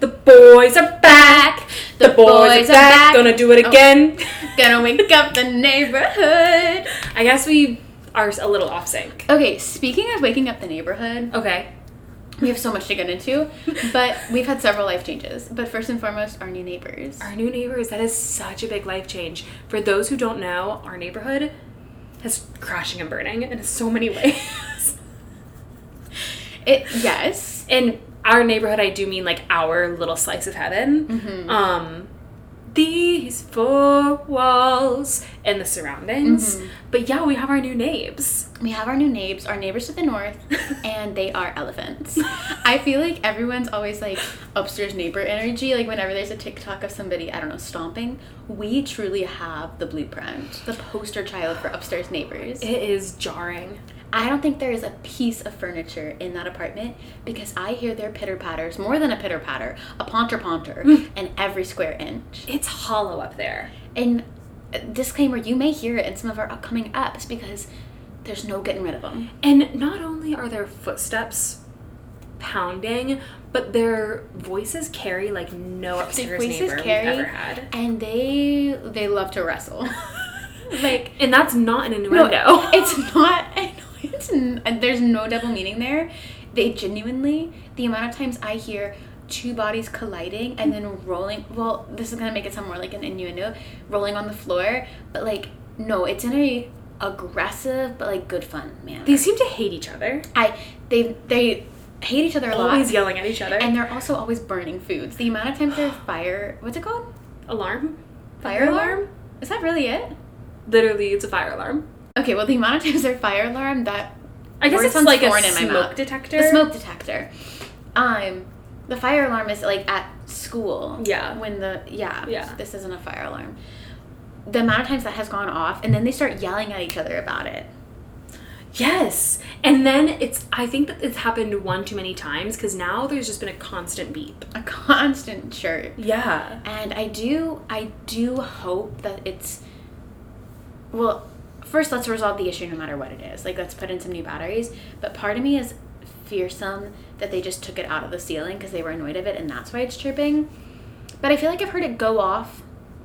The boys are back. The, boys, are back. Gonna do it Oh. again. Gonna wake up the neighborhood. I guess we are a little off sync. Okay, speaking of waking up the neighborhood, Okay. we have so much to get into, but we've had several life changes. But first and foremost, our new neighbors. Our new neighbors, that is such a big life change. For those who don't know, our neighborhood is crashing and burning in so many ways. It yes. in our neighborhood, I do mean like our little slice of heaven. Mhm. Um, these four walls and the surroundings. Mhm. But yeah, we have our new neighbors. We have our new neighbors, our neighbors to the north, and they are elephants. I feel like everyone's always like upstairs neighbor energy. Like whenever there's a TikTok of somebody, I don't know, stomping, we truly have the blueprint, the poster child for upstairs neighbors. It is jarring. I don't think there is a piece of furniture in that apartment because I hear their pitter patters more than a pitter patter, a ponter ponter, in every square inch. It's hollow up there. And uh, disclaimer, you may hear it in some of our upcoming apps because there's no getting rid of them. And not only are their footsteps pounding, but their voices carry like no upstairs voices neighbor carry- we've ever had. And they they love to wrestle. like And that's not an no, innuendo. it's not. It's. n- uh, There's no double meaning there. They genuinely the amount of times I hear two bodies colliding and then rolling. Well, this is gonna make it sound more like an innuendo, rolling on the floor. But like, no, it's in a aggressive but like good fun manner. they seem to hate each other. I they they hate each other a lot. Always yelling at each other. and they're also always burning foods. The amount of times they're fire, what's it called? alarm? Fire alarm? Is that really it? Literally, it's a fire alarm. Okay, well, the amount of times they're fire alarm, that I guess it's sounds like a in my smoke mouth. detector. the smoke detector. Um, the fire alarm is like at school. Yeah. When the yeah Yeah. This isn't a fire alarm. The amount of times that has gone off, and then they start yelling at each other about it. Yes. And then it's I think that it's happened one too many times because now there's just been a constant beep. A constant chirp. Yeah. And I do, I do hope that it's. Well, first let's resolve the issue no matter what it is. Like let's put in some new batteries. But part of me is fearsome that they just took it out of the ceiling because they were annoyed of it, and that's why it's chirping. But I feel like I've heard it go off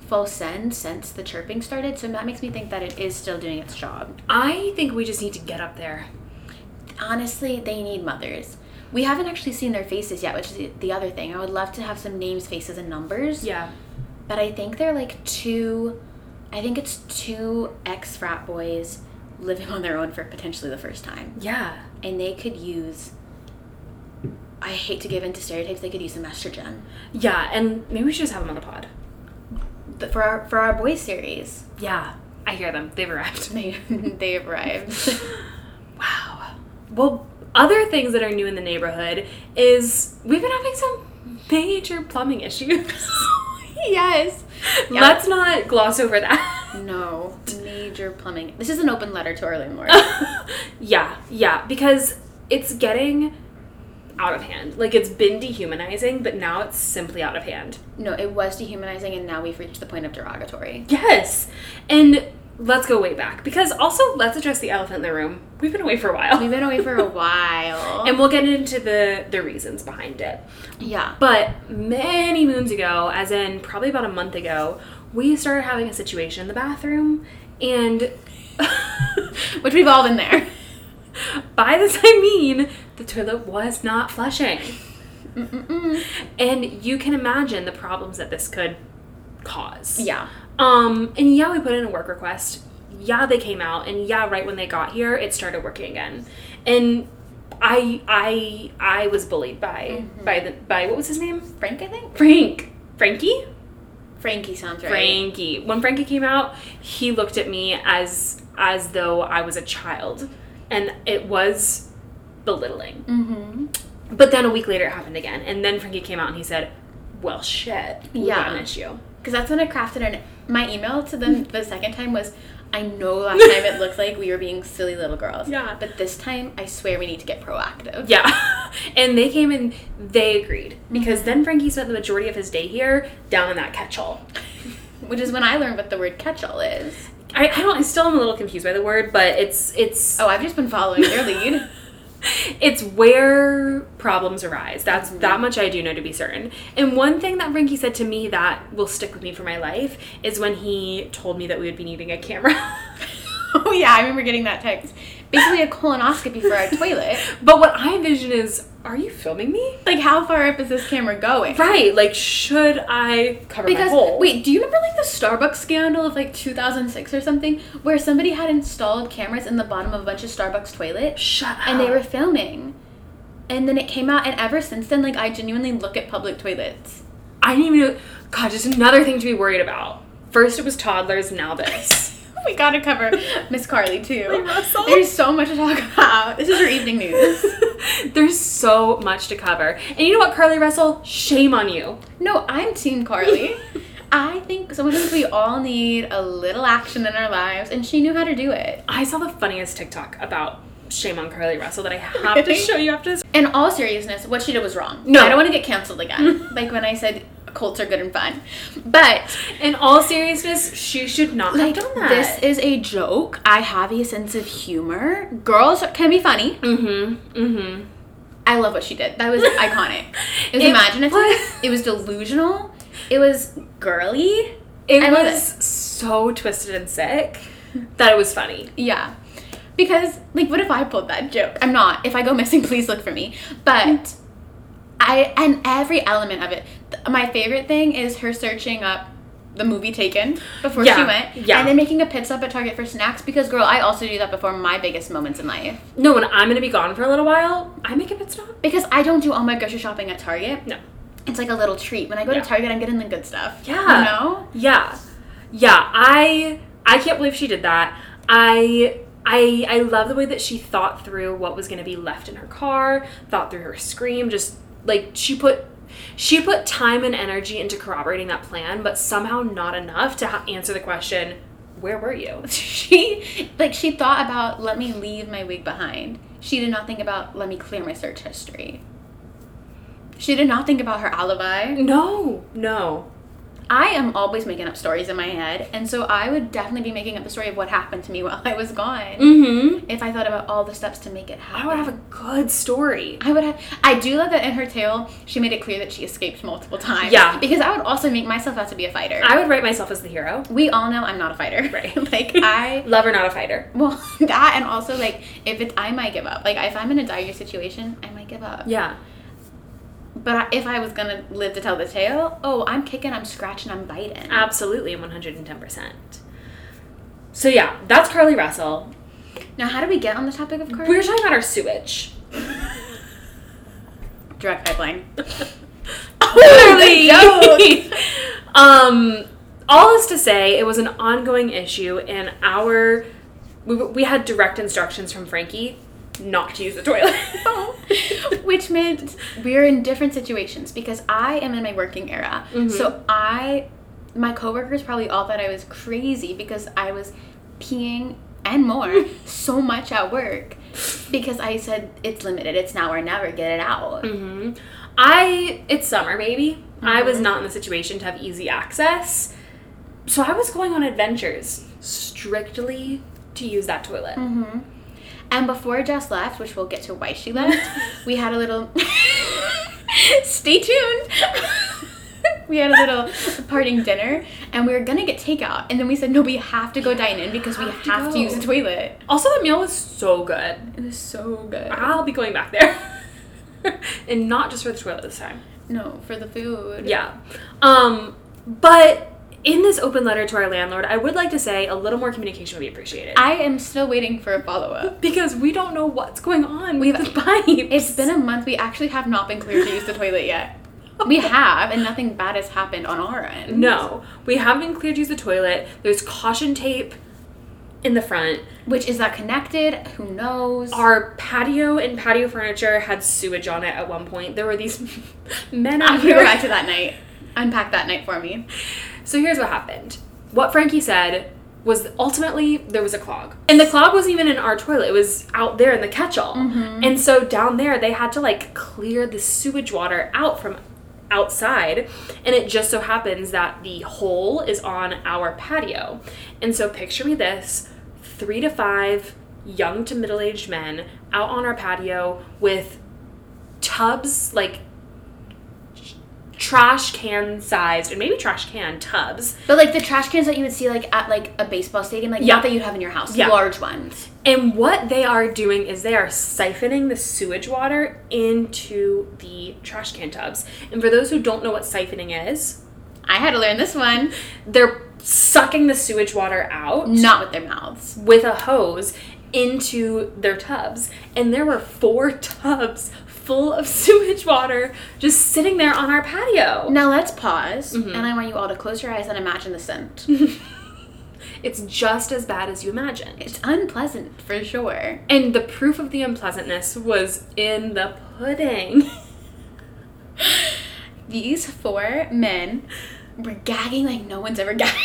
full send since the chirping started, so that makes me think that it is still doing its job. I think we just need to get up there. Honestly, they need mothers. We haven't actually seen their faces yet, which is the- the other thing. I would love to have some names, faces, and numbers. Yeah. But I think they're like two, I think it's two ex frat boys living on their own for potentially the first time. Yeah. And they could use, I hate to give in to stereotypes, they could use some estrogen. Yeah, and maybe we should just have them on the pod. But for our, for our boys series, Yeah. I hear them. They've arrived. they, they arrived. Wow. Well, other things that are new in the neighborhood is we've been having some major plumbing issues. yes. Yeah. Let's not gloss over that. No, major plumbing. This is an open letter to our landlord. yeah, yeah, because it's getting out of hand. Like it's been dehumanizing, but now it's simply out of hand. no, it was dehumanizing, and now we've reached the point of derogatory. Yes. And let's go way back because also let's address the elephant in the room. We've been away for a while. We've been away for a while. and we'll get into the the reasons behind it. yeah. But many moons ago, as in probably about a month ago, we started having a situation in the bathroom and Which we've all been there. by this I mean the toilet was not flushing. Mm-mm-mm. And you can imagine the problems that this could cause. Yeah. Um, and yeah, we put in a work request. Yeah, they came out, and yeah, right when they got here, it started working again. And I, I, I was bullied by by the by what was his name? Frank, I think? Frank, Frankie, Frankie sounds right. Frankie. When Frankie came out, he looked at me as as though I was a child, and it was belittling. Mm-hmm. But then a week later, it happened again, and then Frankie came out and he said, "Well, shit, we got an issue." Because that's when I crafted an. My email to them the second time was, I know last time it looked like we were being silly little girls. Yeah. But this time, I swear we need to get proactive. Yeah. and they came and they agreed because mm-hmm. then Frankie spent the majority of his day here down in that catch-all. Which is when I learned what the word catch-all is. I, I don't I still am a little confused by the word, but it's it's Oh, I've just been following their lead. it's where problems arise. That's mm-hmm. that much I do know to be certain. And one thing that Frankie said to me that will stick with me for my life is when he told me that we would be needing a camera. oh yeah, I remember getting that text. Basically a colonoscopy for our toilet. but what I envision is, are you filming me? Like how far up is this camera going? Right, like should I cover Because my hole? wait, do you remember like the Starbucks scandal of like 2006 or something, where somebody had installed cameras in the bottom of a bunch of Starbucks toilets, shut up. and they were filming, and then it came out, and ever since then, like I genuinely look at public toilets. I didn't even know. God, just another thing to be worried about. First it was toddlers, now this. we gotta cover Miss Carlee too. Carlee Russell. There's so much to talk about. This is her evening news. There's so much to cover. And you know what, Carlee Russell? Shame on you. No, I'm Team Carlee. I think sometimes we all need a little action in our lives, and she knew how to do it. I saw the funniest TikTok about shame on Carlee Russell that I have to show you after this. In all seriousness, what she did was wrong. No. I don't want to get canceled again. like when I said cults are good and fun. But In all seriousness, she should not like have done that. this is a joke. I have a sense of humor. Girls can be funny. Mm-hmm. Mm-hmm. I love what she did. That was iconic. It was It imaginative. was- It was delusional. It was girly. It I was so twisted and sick that it was funny. Yeah. Because, like, what if I pulled that joke? I'm not. If I go missing, please look for me. But I, and every element of it. My favorite thing is her searching up the movie Taken before she went. yeah. And then making a pit stop at Target for snacks because, girl, I also do that before my biggest moments in life. No, when I'm gonna be gone for a little while, I make a pit stop. Because I don't do all my grocery shopping at Target. No. It's like a little treat. When I go Yeah. to Target, I'm getting the good stuff. Yeah. You know? Yeah. Yeah. I I can't believe she did that. I I I love the way that she thought through what was gonna be left in her car, thought through her scream, just like she put she put time and energy into corroborating that plan, but somehow not enough to ha- answer the question, where were you? She, like, she thought about, let me leave my wig behind. She did not think about, let me clear my search history. She did not think about her alibi. No, no. I am always making up stories in my head, and so I would definitely be making up the story of what happened to me while I was gone. Mm-hmm. If I thought about all the steps to make it happen. I would have a good story. I would have. I do love that in her tale, she made it clear that she escaped multiple times. Yeah. Because I would also make myself out to be a fighter. I would write myself as the hero. we all know I'm not a fighter. Right. like I. Lover, not a fighter. Well, that and also like if it's I might give up. Like if I'm in a dire situation, I might give up. Yeah. But I- if I was gonna live to tell the tale, oh, I'm kicking, I'm scratching, I'm biting. Absolutely, 110%. So yeah, that's Carlee Russell. Now, how do we get on the topic of Carlee? We were talking about our sewage. direct pipeline. Literally. um, all is to say, it was an ongoing issue, and our we, we had direct instructions from Frankie not to use the toilet. Which meant we're in different situations because I am in my working era. So I, my coworkers probably all thought I was crazy because I was peeing and more so much at work because I said it's limited, it's now or never, get it out. hmm I it's summer, baby. I was not in the situation to have easy access, so I was going on adventures strictly to use that toilet. hmm And before Jess left, which we'll get to why she left, we had a little. Stay tuned. we had a little parting dinner, and we were gonna get takeout, and then we said no, we have to go dine in because we Have to have to go. use the toilet. Also, the meal was so good. It was so good. I'll be going back there. and not just for the toilet this time. No, for the food. Yeah. Um, but in this open letter to our landlord, I would like to say a little more communication would be appreciated. I am still waiting for a follow up. because we don't know what's going on with the pipes. It's been a month. We actually have not been cleared to use the toilet yet. We have, and nothing bad has happened on our end. No, we haven't been cleared to use the toilet. There's caution tape in the front. Which is that connected? Who knows? Our patio and patio furniture had sewage on it at one point. There were these men I'll out go here. back to that night. Unpack that night for me. So here's what happened. What Frankie said was ultimately there was a clog. And the clog wasn't even in our toilet. It was out there in the catch-all. Mm-hmm. And so down there they had to like clear the sewage water out from outside and it just so happens that the hole is on our patio. And so picture me this, 3 to 5 young to middle-aged men out on our patio with tubs like trash can sized and maybe trash can tubs But like the trash cans that you would see like at like a baseball stadium, like Yeah. not that you'd have in your house, Yeah. large ones. And what they are doing is they are siphoning the sewage water into the trash can tubs. And for those who don't know what siphoning is, I had to learn this one. they're sucking the sewage water out Not with their mouths. with a hose into their tubs. And there were four tubs full of sewage water just sitting there on our patio. Now let's pause, Mhm. and I want you all to close your eyes and imagine the scent. It's just as bad as you imagined. it's unpleasant for sure. And the proof of the unpleasantness was in the pudding. These four men were gagging like no one's ever gagged.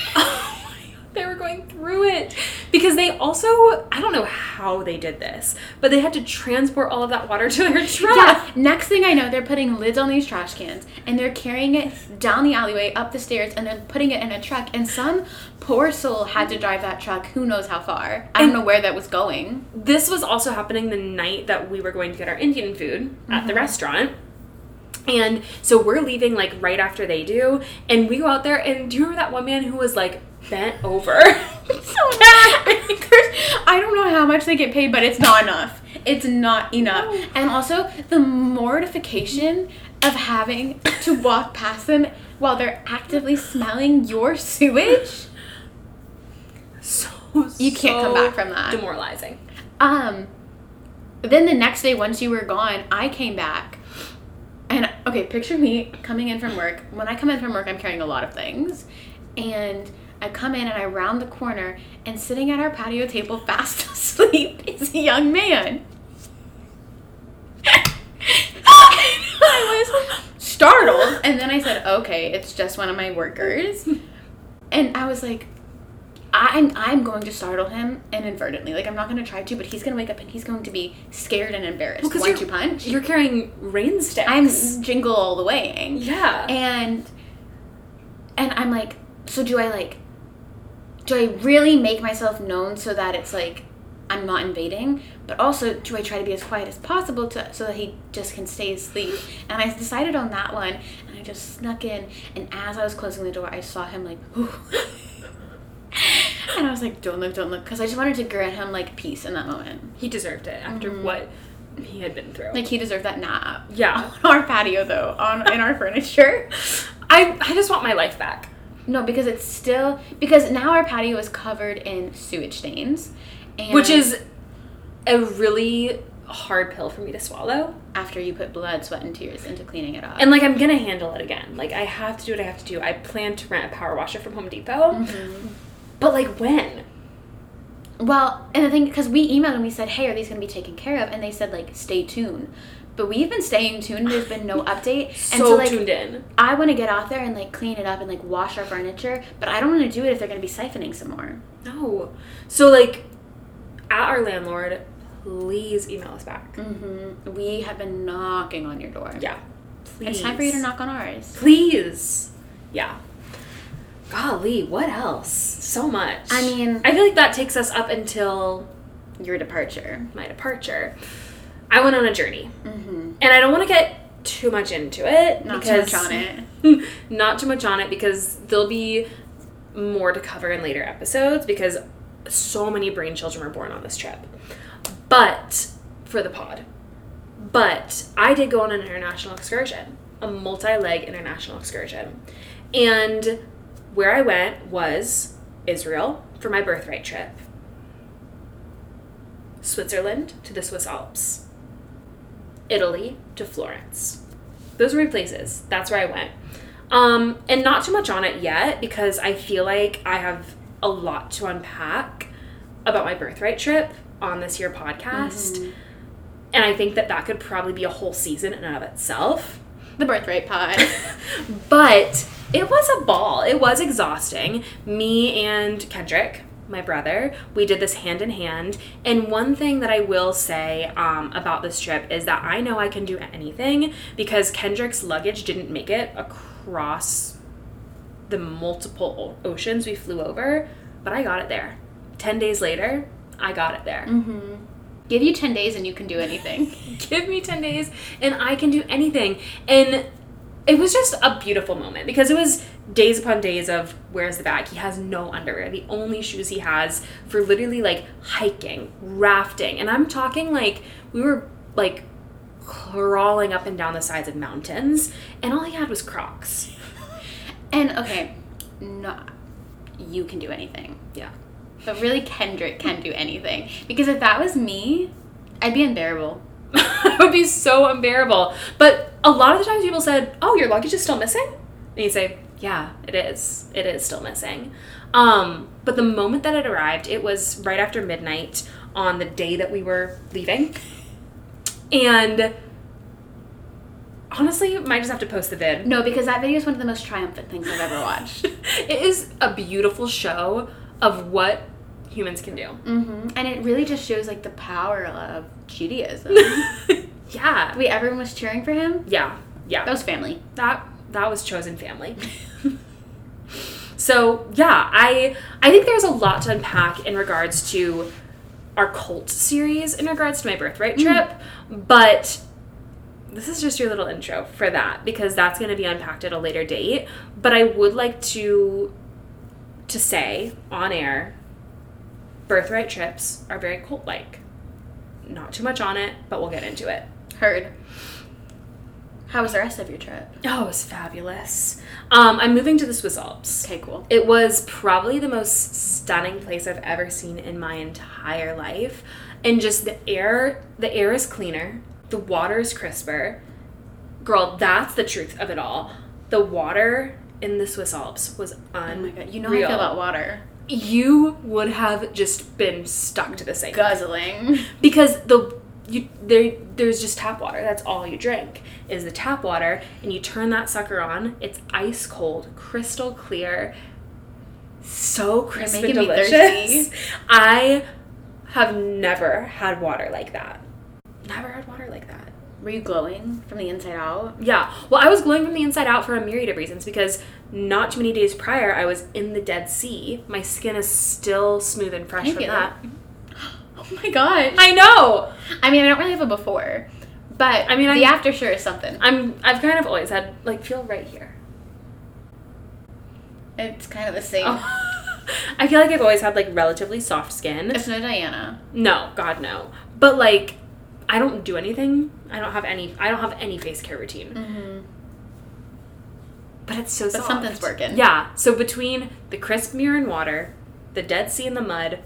They were going through it because they also I don't know how they did this, but they had to transport all of that water to their truck. Yeah. Next thing I know, they're putting lids on these trash cans and they're carrying it down the alleyway, up the stairs, and they're putting it in a truck. And some poor soul had to drive that truck who knows how far. I don't And- know where that was going. This was also happening the night that we were going to get our Indian food at the mm-hmm. restaurant. And so we're leaving like right after they do, and we go out there and do you remember that one man who was like bent over? so bad. I don't know how much they get paid, but it's not enough. It's not enough. No. And also the mortification of having to walk past them while they're actively smelling your sewage. so You can't come back from that. Demoralizing. Um then the next day once you were gone, I came back. And okay, picture me coming in from work. When I come in from work, I'm carrying a lot of things. And I come in and I round the corner and sitting at our patio table fast asleep is a young man. I was startled and then I said, "Okay, it's just one of my workers." And I was like, I'm I'm going to startle him inadvertently. Like I'm not going to try to, but he's going to wake up and he's going to be scared and embarrassed. Well, One you're- two punch. You're carrying rain sticks. I'm jingle all the way. yeah. And and I'm like, so do I like do I really make myself known so that it's like I'm not invading, but also do I try to be as quiet as possible to so that he just can stay asleep? And I decided on that one, and I just snuck in. And as I was closing the door, I saw him like, and I was like, don't look, don't look, because I just wanted to grant him like peace in that moment. he deserved it after Mhm. what he had been through. Like he deserved that nap. yeah. On our patio though, on in our furniture. I I just want my life back. No, because it's still because now our patio is covered in sewage stains, and Which is a really hard pill for me to swallow. after you put blood, sweat, and tears into cleaning it up. And like I'm gonna handle it again. Like I have to do what I have to do. I plan to rent a power washer from Home Depot. Mm-hmm. But like when? well, and the thing because we emailed and we said, hey, are these to be taken care of? And they said like, stay tuned. But we've been staying tuned. There's been no update. and So, so like, tuned in. I want to get out there and like clean it up and like wash our furniture, but I don't want to do it if they're going to be siphoning some more. No. So like at our landlord, please email us back. Mm-hmm. We have been knocking on your door. Yeah. Please. It's time for you to knock on ours. Please. Yeah. Golly, what else? So much. I mean- I feel like that takes us up until Your departure. my departure. I went on a journey. Mm-hmm. And I don't want to get too much into it. Not too much on it. not too much on it because there'll be more to cover in later episodes because so many brain children were born on this trip. But for the pod. But I did go on an international excursion, a multi leg international excursion. And where I went was Israel for my birthright trip, Switzerland to the Swiss Alps, Italy to Florence. Those were my places. That's where I went. Um, and not too much on it yet because I feel like I have a lot to unpack about my birthright trip on this year podcast. Mhm. And I think that that could probably be a whole season in and of itself. The birthright pod. but it was a ball. It was exhausting. Me and Kendrick, my brother, we did this hand in hand. And one thing that I will say um, about this trip is that I know I can do anything because Kendrick's luggage didn't make it across the multiple oceans we flew over, but I got it there. 10 days later, I got it there. mm-hmm. Give you 10 days and you can do anything. Give me 10 days and I can do anything. And it was just a beautiful moment because it was days upon days of where's the bag? He has no underwear. The only shoes he has for literally like hiking, rafting. And I'm talking like we were like crawling up and down the sides of mountains and all he had was Crocs. And okay, no, you can do anything. Yeah. But really, Kendrick can do anything. Because if that was me, I'd be unbearable. it would be so unbearable. But a lot of the times people said, "Oh, your luggage is still missing," and you say, "Yeah, it is. It is still missing." Um, but the moment that it arrived, it was right after midnight on the day that we were leaving, and honestly, you might just have to post the vid. No, because that video is one of the most triumphant things I've ever watched. it is a beautiful show of what humans can do. Mm-hmm. And it really just shows like the power of Judaism. yeah. Wait, everyone was cheering for him? Yeah. Yeah. That was family. That that was chosen family. So yeah, I I think there's a lot to unpack in regards to our cult series in regards to my birthright trip, mm. but this is just your little intro for that because that's going to be unpacked at a later date. But I would like to to say on air birthright trips are very cult like. Not too much on it, but we'll get into it. Heard. How was the rest of your trip? Oh, it was fabulous. Um, I'm moving to the Swiss Alps. Okay, cool. It was probably the most stunning place I've ever seen in my entire life. And just the air, the air is cleaner, the water is crisper. Girl, that's the truth of it all. The water in the Swiss Alps was unreal. Oh my god, you know how I feel about water you would have just been stuck to the sink. Guzzling. Because the you there there's just tap water. That's all you drink is the tap water and you turn that sucker on. It's ice cold, crystal clear. So crisp and delicious. I have never had water like that. Never had water like that. Were you glowing from the inside out? Yeah. Well, I was glowing from the inside out for a myriad of reasons because not too many days prior, I was in the Dead Sea. My skin is still smooth and fresh from that. Oh my gosh. I know. I mean, I don't really have a before, but I mean, the I'm, after sure is something. I'm. I've kind of always had like feel right here. It's kind of the same. Oh. I feel like I've always had like relatively soft skin. It's no Diana. No, God no. But like, I don't do anything. I don't have any. I don't have any face care routine. Mm-hmm but it's so but soft. something's working. Yeah. So between the crisp mirror and water, the Dead Sea and the mud,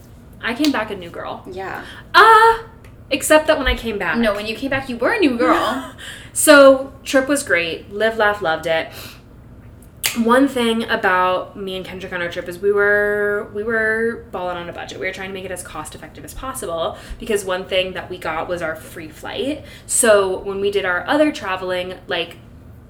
I came back a new girl. Yeah. Ah. Uh, except that when I came back. No, when you came back, you were a new girl. so trip was great. Live, laugh, loved it. One thing about me and Kendrick on our trip is we were we were balling on a budget. We were trying to make it as cost effective as possible because one thing that we got was our free flight. So when we did our other traveling, like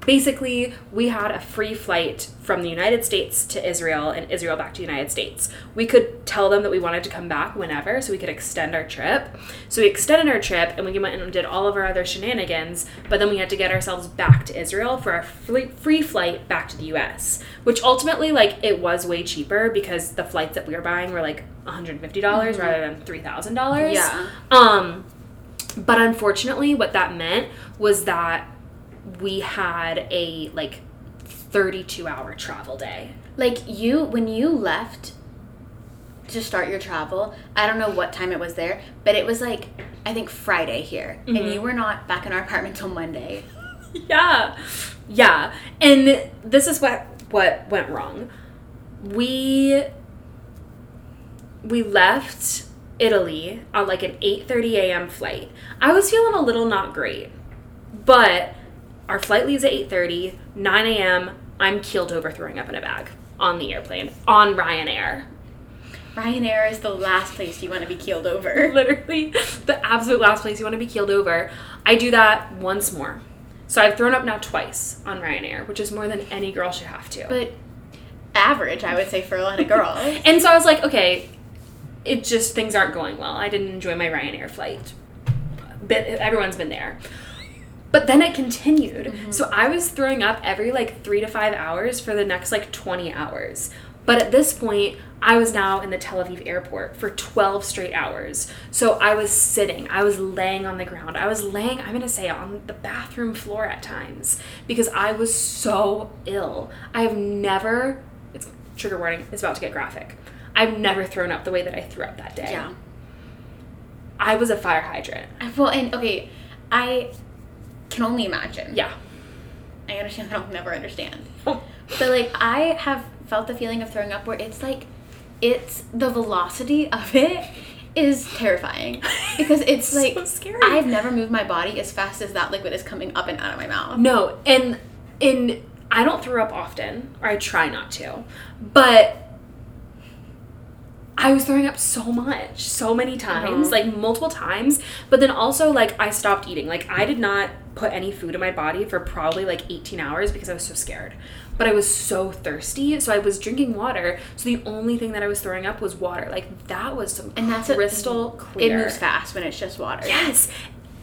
basically we had a free flight from the United States to Israel and Israel back to the United States. We could tell them that we wanted to come back whenever so we could extend our trip. So we extended our trip and we went and did all of our other shenanigans, but then we had to get ourselves back to Israel for our free flight back to the US, which ultimately like it was way cheaper because the flights that we were buying were like $150 mm-hmm. rather than $3,000. Yeah. Um but unfortunately what that meant was that we had a like 32 hour travel day. Like you, when you left to start your travel, I don't know what time it was there, but it was like, I think Friday here. Mm-hmm. And you were not back in our apartment till Monday. yeah. Yeah. And this is what what went wrong. We we left Italy on like an 8:30 a.m. flight. I was feeling a little not great. But our flight leaves at 8.30 9 a.m i'm keeled over throwing up in a bag on the airplane on ryanair. Ryanair is the last place you want to be keeled over. Literally the absolute last place you want to be keeled over. I do that once more. So i've thrown up now twice on ryanair which is more than any girl should have to. But average i would say for a lot of girls. And so i was like okay it just things aren't going well. I didn't enjoy my ryanair flight. But everyone's been there but then it continued. Mm-hmm. So I was throwing up every like three to five hours for the next like 20 hours. But at this point, I was now in the Tel Aviv airport for 12 straight hours. So I was sitting, I was laying on the ground. I was laying, I'm going to say, on the bathroom floor at times because I was so ill. I have never, it's trigger warning, it's about to get graphic. I've never thrown up the way that I threw up that day. Yeah. I was a fire hydrant. Well, and okay, I can only imagine. Yeah. I understand. I'll never understand. Oh. But like, I have felt the feeling of throwing up where it's like, it's the velocity of it is terrifying because it's So like scary. I've never moved my body as fast as that liquid is coming up and out of my mouth. No, and and I don't throw up often, or I try not to, but I was throwing up so much, so many times, Mhm. like multiple times. But then also, like I stopped eating. Like I did not put any food in my body for probably like 18 hours because I was so scared. But I was so thirsty, so I was drinking water. So the only thing that I was throwing up was water. Like that was some And that's a- crystal It moves fast when it's just water. Yes.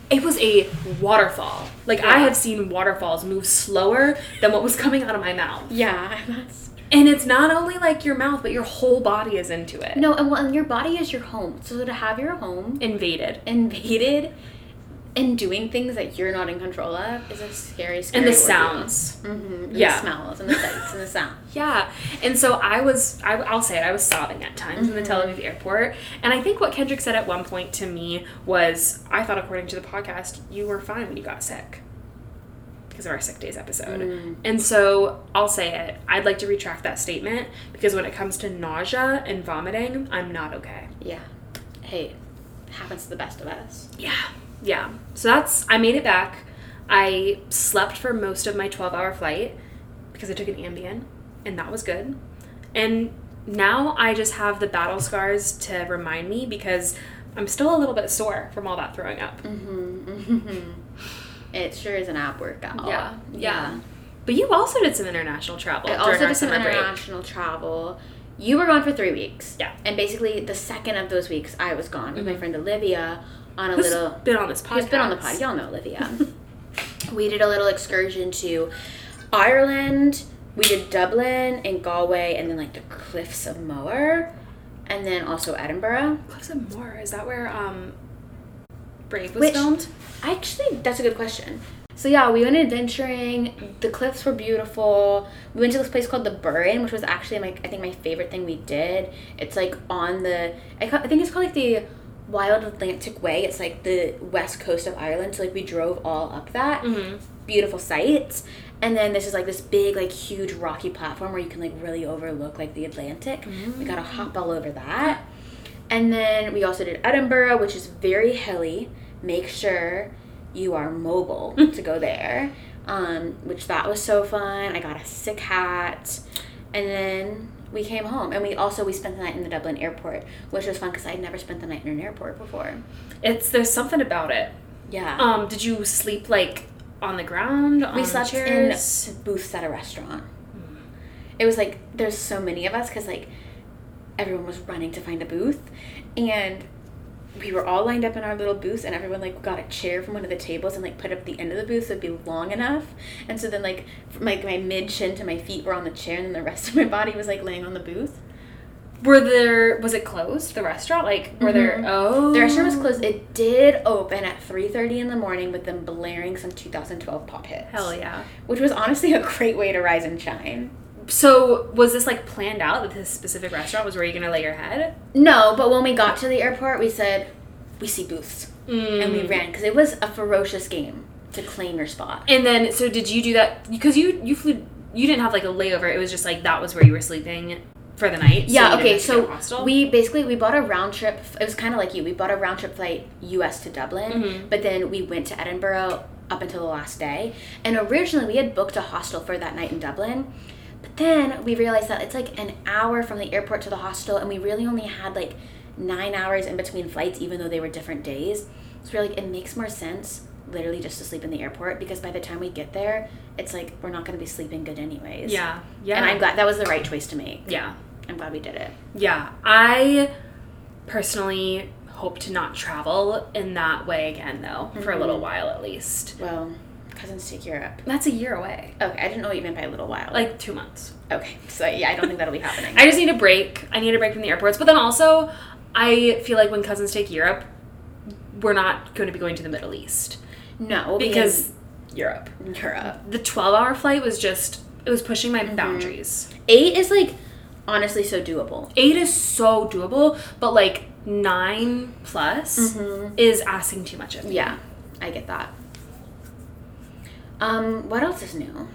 It was a waterfall. Like I have seen waterfalls move slower than what was coming out of my mouth. Yeah, that's And it's not only like your mouth, but your whole body is into it. no, and well, and your body is your home. So to have your home Invaded. invaded and doing things that you're not in control of is a scary, scary. And the sounds. Mm-hmm. Yeah. The smells and the sights and the sound. Yeah. And so I was, I, I'll say it, I was sobbing at times in the Tel Aviv airport. And I think what Kendrick said at one point to me was, I thought, according to the podcast, you were fine when you got sick. Because of our sick days episode. Mm. And so I'll say it. I'd like to retract that statement because when it comes to nausea and vomiting, I'm not okay. Yeah. Hey, happens to the best of us. Yeah. Yeah. So that's, I made it back. I slept for most of my 12 hour flight because I took an Ambien, and that was good. And now I just have the battle scars to remind me because I'm still a little bit sore from all that throwing up. Mm-hmm. It sure is an app workout. Yeah, yeah. But you also did some international travel. I also did some summer break. international travel. You were gone for three weeks. Yeah. And basically, the second of those weeks, I was gone with my Mhm. friend Olivia on a Who's little. been on this podcast. Who's been on the pod? Y'all know Olivia. we did a little excursion to Ireland. We did Dublin and Galway, and then like the cliffs of Moher, and then also Edinburgh. Cliffs of Moher. Is that where um, Brave was Which- filmed? Actually, that's a good question. So yeah, we went adventuring. The cliffs were beautiful. We went to this place called the Burren, which was actually like I think my favorite thing we did. It's like on the I, ca- I think it's called like the Wild Atlantic Way. It's like the west coast of Ireland. So like we drove all up that Mm-hmm. beautiful sights. And then this is like this big, like huge rocky platform where you can like really overlook like the Atlantic. We got to hop all over that. And then we also did Edinburgh, which is very hilly. Make sure you are mobile to go there. Um, which that was so fun. I got a sick hat. And then we came home and we also we spent the night in the Dublin airport, which was fun because I'd never spent the night in an airport before. It's there's something about it. Yeah. Um, did you sleep like on the ground? we on slept chairs? in booths at a restaurant. It was like there's so many of us because like everyone was running to find a booth, and we were all lined up in our little booths, and everyone like got a chair from one of the tables and like put up the end of the booth so it'd be long enough. And so then like like my mid chin to my feet were on the chair, and then the rest of my body was like laying on the booth. Were there? Was it closed? The restaurant? Like, were there? Mhm. Oh, The restaurant was closed. It did open at three thirty in the morning with them blaring some 2012 pop hits. Hell yeah. Which was honestly a great way to rise and shine. So was this like planned out that this specific restaurant was where you're gonna lay your head? No, but when we got to the airport, we said, we see booths. Mm. And we ran because it was a ferocious game to claim your spot. And then, so did you do that? Because you you flew. You didn't have like a layover. It was just like that was where you were sleeping for the night. yeah, didn't okay, have to get so we basically we bought a round trip. It was kind of like you. We bought a round trip flight US to Dublin, Mhm. but then we went to Edinburgh up until the last day. And originally we had booked a hostel for that night in Dublin. But then we realized that it's like an hour from the airport to the hostel and we really only had like 9 hours in between flights even though they were different days. So we're like it makes more sense literally just to sleep in the airport because by the time we get there, it's like we're not going to be sleeping good anyways. Yeah, yeah. And I'm glad that was the right choice to make. Yeah, I'm glad we did it. yeah. I personally hope to not travel in that way again, though, for a little Mhm. while at least. Well, Cousins Take Europe? That's a year away. Okay, I didn't know what you meant by a little while. Like two months. okay, so yeah, I don't think that'll be happening. I just need a break. I need a break from the airports. But then also, I feel like when Cousins Take Europe, we're not going to be going to the Middle East. no, Because Europe. because Europe. The 12 hour flight was just, it was pushing my mm-hmm. boundaries. Eight is like honestly so doable. Eight is so doable, but like nine plus mm-hmm. is asking too much of me. Yeah, I get that. Um, what else is new?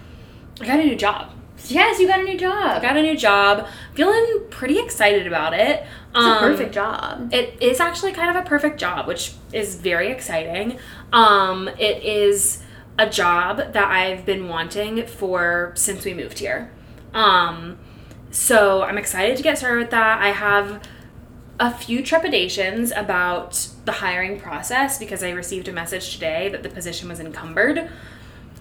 I got a new job. Yes, you got a new job. I got a new job. Feeling pretty excited about it. It's a Um, perfect job. It is actually kind of a perfect job, which is very exciting. Um, it is a job that I've been wanting for since we moved here. Um, so I'm excited to get started with that. I have a few trepidations about the hiring process because I received a message today that the position was encumbered.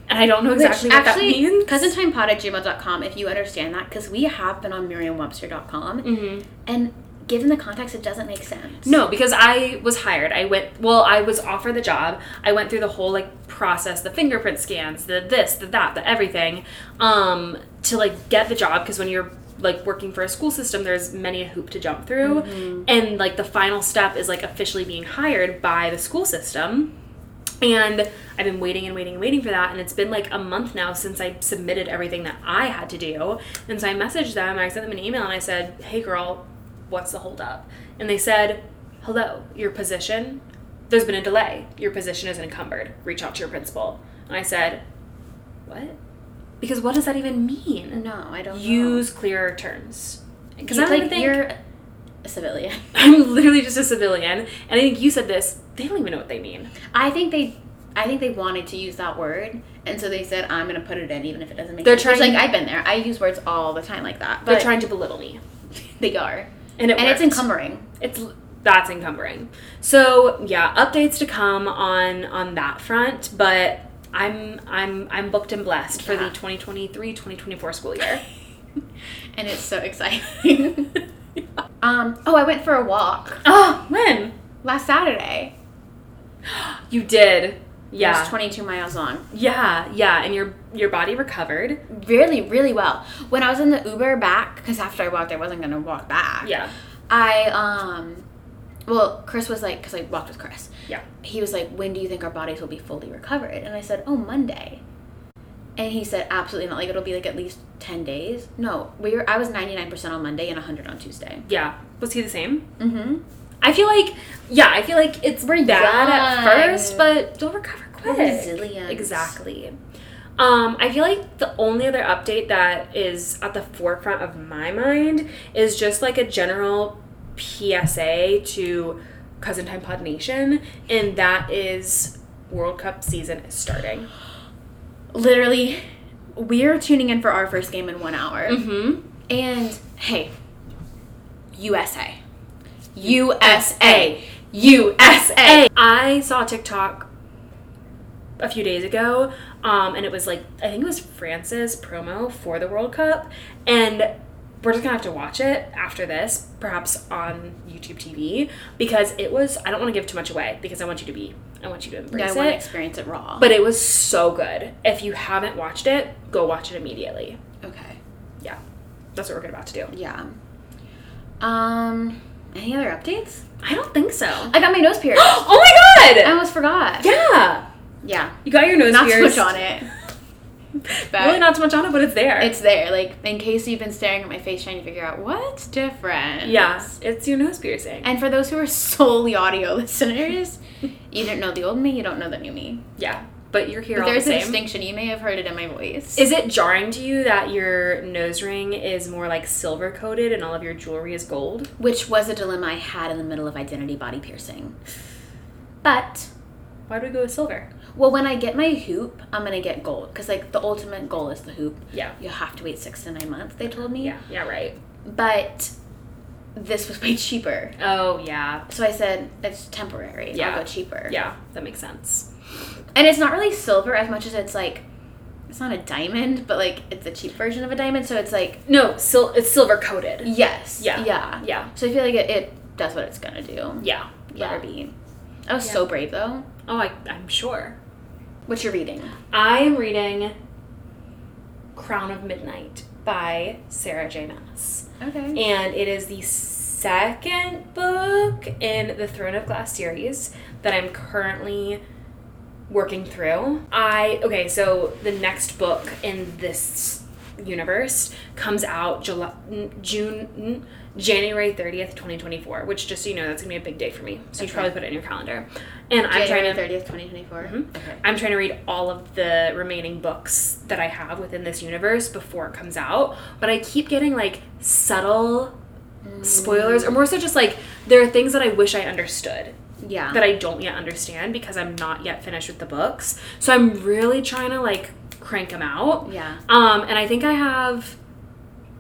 And I don't know exactly what that means. cousintimepod at gmail.com if you understand that, because we have been on merriam-webster.com, Mhm. and given the context, it doesn't make sense. No, because I was hired. I went well, I was offered the job. I went through the whole like process, the fingerprint scans, the this, the that, the everything, um, to like get the job because when you're like working for a school system, there's many a hoop to jump through. And like the final step is like officially being hired by the school system. And I've been waiting and waiting and waiting for that. And it's been like a month now since I submitted everything that I had to do. And so I messaged them, I sent them an email, and I said, Hey girl, what's the holdup? And they said, Hello, your position, there's been a delay. Your position is encumbered. Reach out to your principal. And I said, What? Because what does that even mean? No, I don't Use clearer terms. Because. I like think you're a civilian. I'm literally just a civilian, and I think you said this. They don't even know what they mean. I think they, I think they wanted to use that word, and so they said, "I'm gonna put it in, even if it doesn't make They're sense." Which, trying- like I've been there. I use words all the time like that. They're But trying to belittle me, they are, and it and it's encumbering. It's that's encumbering. So yeah, updates to come on on that front, but I'm I'm I'm booked and blessed for the 2023-2024 school year. and it's so exciting. um. Oh, I went for a walk oh, when last Saturday. You did? It Yeah, was 22 miles long. yeah, yeah, and your your body recovered. Really, really well. When I was in the Uber back, because after I walked, I wasn't gonna walk back. Yeah, I um. Well, Chris was like, because I walked with Chris. yeah. he was like, "When do you think our bodies will be fully recovered?" And I said, "Oh, Monday." And he said, "Absolutely not. Like it'll be like at least ten days." No, we were. I was ninety nine percent on Monday and hundred on Tuesday. Yeah. Was he the same? Mm-hmm. I feel like, yeah, I feel like it's We're bad at first, but don't recover quick. resilient. Exactly. Um, I feel like the only other update that is at the forefront of my mind is just like a general PSA to Cousin Time Pod Nation, and that is World Cup season is starting. Literally, we're tuning in for our first game in one hour. Mm-hmm. And hey, USA, USA, USA. I saw a TikTok a few days ago, um, and it was like I think it was France's promo for the World Cup, and we're just gonna have to watch it after this, perhaps on YouTube TV, because it was. I don't want to give too much away because I want you to be. I want you to Yeah, I embrace want to it. experience it raw. But it was so good. If you haven't watched it, go watch it immediately. okay, Yeah, that's what we're about to do. yeah. Um, any other updates? I don't think so. I got my nose pierced. oh my god! I almost forgot. Yeah, Yeah. you got your nose Not too pierced. much on it. But Really not too much on it, but it's there. it's there. Like in case you've been staring at my face trying to figure out what's different. yeah, it's your nose piercing. And for those who are solely audio listeners, you don't know the old me, you don't know the new me. yeah, but you're here But all the there's a distinction. You may have heard it in my voice. Is it jarring to you that your nose ring is more like silver coated and all of your jewelry is gold? Which was a dilemma I had in the middle of identity body piercing. But Why do we go with silver? well, when I get my hoop, I'm gonna get gold because like the ultimate goal is the hoop. Yeah, You have to wait six to nine months. They told me. yeah, yeah, right. But this was way cheaper. Oh yeah, So I said it's temporary. Yeah. I'll go cheaper. yeah, that makes sense. And it's not really silver as much as it's like it's not a diamond, but like it's a cheap version of a diamond. So it's like No, sil- it's silver coated. yes, Yeah. yeah. Yeah, So I feel like it, it does what it's gonna do. yeah, yeah. be. I was Yeah. so brave though. Oh, I, I'm sure. What you're reading? I am reading Crown of Midnight by Sarah J. Maas. Okay. And it is the second book in the Throne of Glass series that I'm currently working through. I okay, so the next book in this universe comes out July, June January 30th, 2024, which just so you know that's going to be a big day for me. So you should probably put it in your calendar. And I'm January trying to 30th, 2024. Mhm. Okay. I'm trying to read all of the remaining books that I have within this universe before it comes out, but I keep getting like subtle spoilers or more so just like there are things that I wish I understood Yeah. that I don't yet understand because I'm not yet finished with the books. So I'm really trying to like crank them out. yeah. Um and I think I have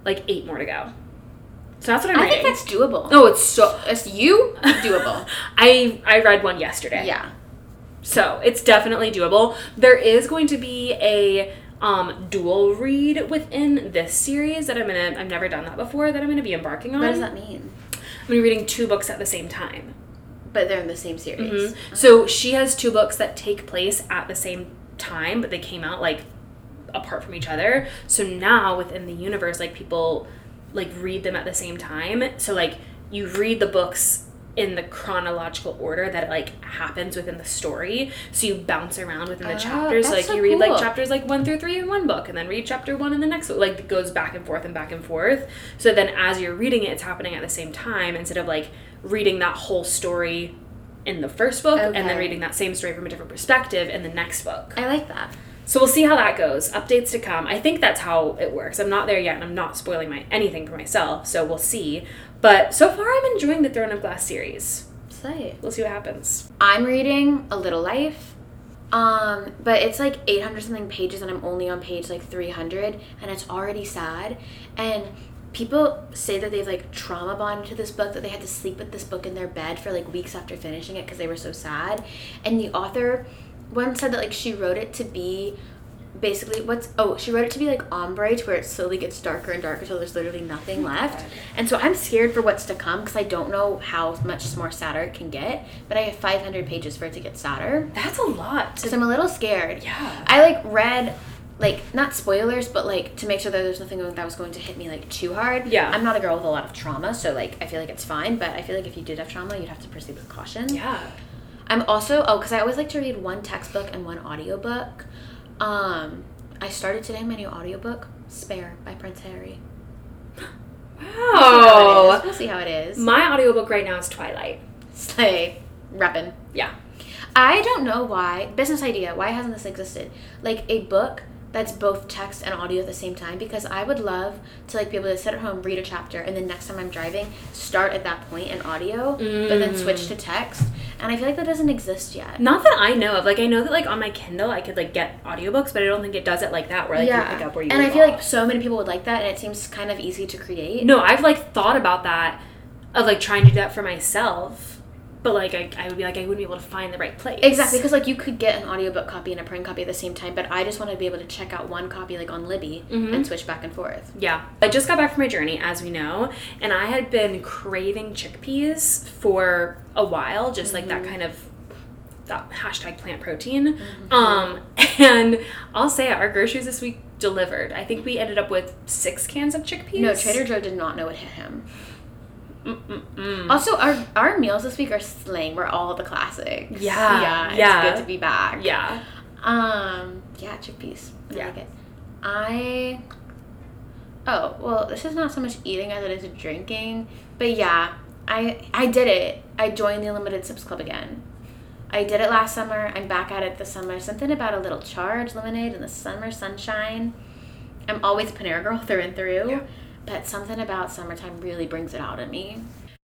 like 8 more to go. So that's what I'm I reading. think that's doable. Oh, it's so It's you doable. I I read one yesterday. yeah. So it's definitely doable. There is going to be a um, dual read within this series that I'm gonna. I've never done that before. That I'm gonna be embarking on. What does that mean? I'm gonna be reading two books at the same time. But they're in the same series. Mhm. So she has two books that take place at the same time, but they came out like apart from each other. So now within the universe, like people like read them at the same time. So like you read the books in the chronological order that it like happens within the story. So you bounce around within the Oh, chapters. So, like so you read like chapters like one through three in one book, and then read chapter one in the next. Like it goes back and forth and back and forth. So then as you're reading it, it's happening at the same time instead of like reading that whole story in the first book and then reading that same story from a different perspective in the next book. I like that. So we'll see how that goes. Updates to come. I think that's how it works. I'm not there yet and I'm not spoiling my anything for myself, so we'll see. But so far I'm enjoying the Throne of Glass series. Say. We'll see what happens. I'm reading A Little Life. Um, but it's like 800 something pages and I'm only on page like 300 and it's already sad. And people say that they've like trauma bonded to this book that they had to sleep with this book in their bed for like weeks after finishing it because they were so sad. And the author once said that like she wrote it to be basically what's oh she wrote it to be like ombre to where it slowly gets darker and darker until there's literally nothing oh left God. and so i'm scared for what's to come because i don't know how much more sadder it can get but i have 500 pages for it to get sadder That's a lot. so i'm a little scared yeah. i like read like not spoilers but like to make sure that there's nothing that was going to hit me like too hard Yeah. i'm not a girl with a lot of trauma so like i feel like it's fine but i feel like if you did have trauma you'd have to proceed with caution Yeah. I'm also oh, because I always like to read one textbook and one audiobook. Um, I started today my new audiobook, Spare by Prince Harry. Wow. We'll see how it is. My audiobook right now is Twilight. Slay, reppin'. Yeah. I don't know why. Business idea. Why hasn't this existed? Like a book that's both text and audio at the same time because I would love to like be able to sit at home, read a chapter, and then next time I'm driving, start at that point in audio, but then switch to mm. text. And I feel like that doesn't exist yet. Not that I know of. Like I know that like on my Kindle I could like get audiobooks, but I don't think it does it like that where like you pick up where you and I feel like so many people would like that, and it seems kind of easy to create. No, I've like thought about that of like trying to do that for myself. But like I, I would be like I wouldn't be able to find the right place. Exactly, because like you could get an audiobook copy and a print copy at the same time, but I just want to be able to check out one copy like on Libby Mm-hmm. and switch back and forth. Yeah. I just got back from my journey, as we know, and I had been craving chickpeas for a while, just like Mm-hmm. that kind of that hashtag plant protein. Um, and I'll say our groceries this week delivered. I think we ended up with six cans of chickpeas. No, Trader Joe did not know what hit him. Mm-mm-mm. Also, our our meals this week are slang. We're all the classics. Yeah, yeah, it's yeah. good to be back. Yeah. Um, yeah, chickpeas. I Yeah. like it. I. Oh well, this is not so much eating as it is drinking, but yeah, I I did it. I joined the Unlimited Sips Club again. I did it last summer. I'm back at it this summer. Something about a little charge lemonade in the summer sunshine. I'm always Panera girl through and through, Yeah. But something about summertime really brings it out in me.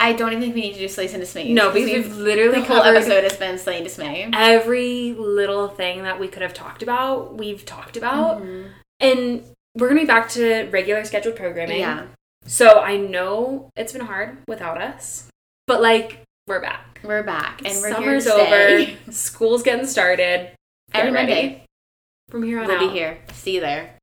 I don't even think we need to do Slays and Dismays. No, 'cause because we've literally the whole episode has been Slay and Dismay. every little thing that we could have talked about, we've talked about. Mhm. And we're gonna be back to regular scheduled programming. Yeah. So I know it's been hard without us, but like we're back. We're back and we're Summer's here to stay. over. School's getting started. Get Every ready. Monday From here on we'll out. be here. See you there.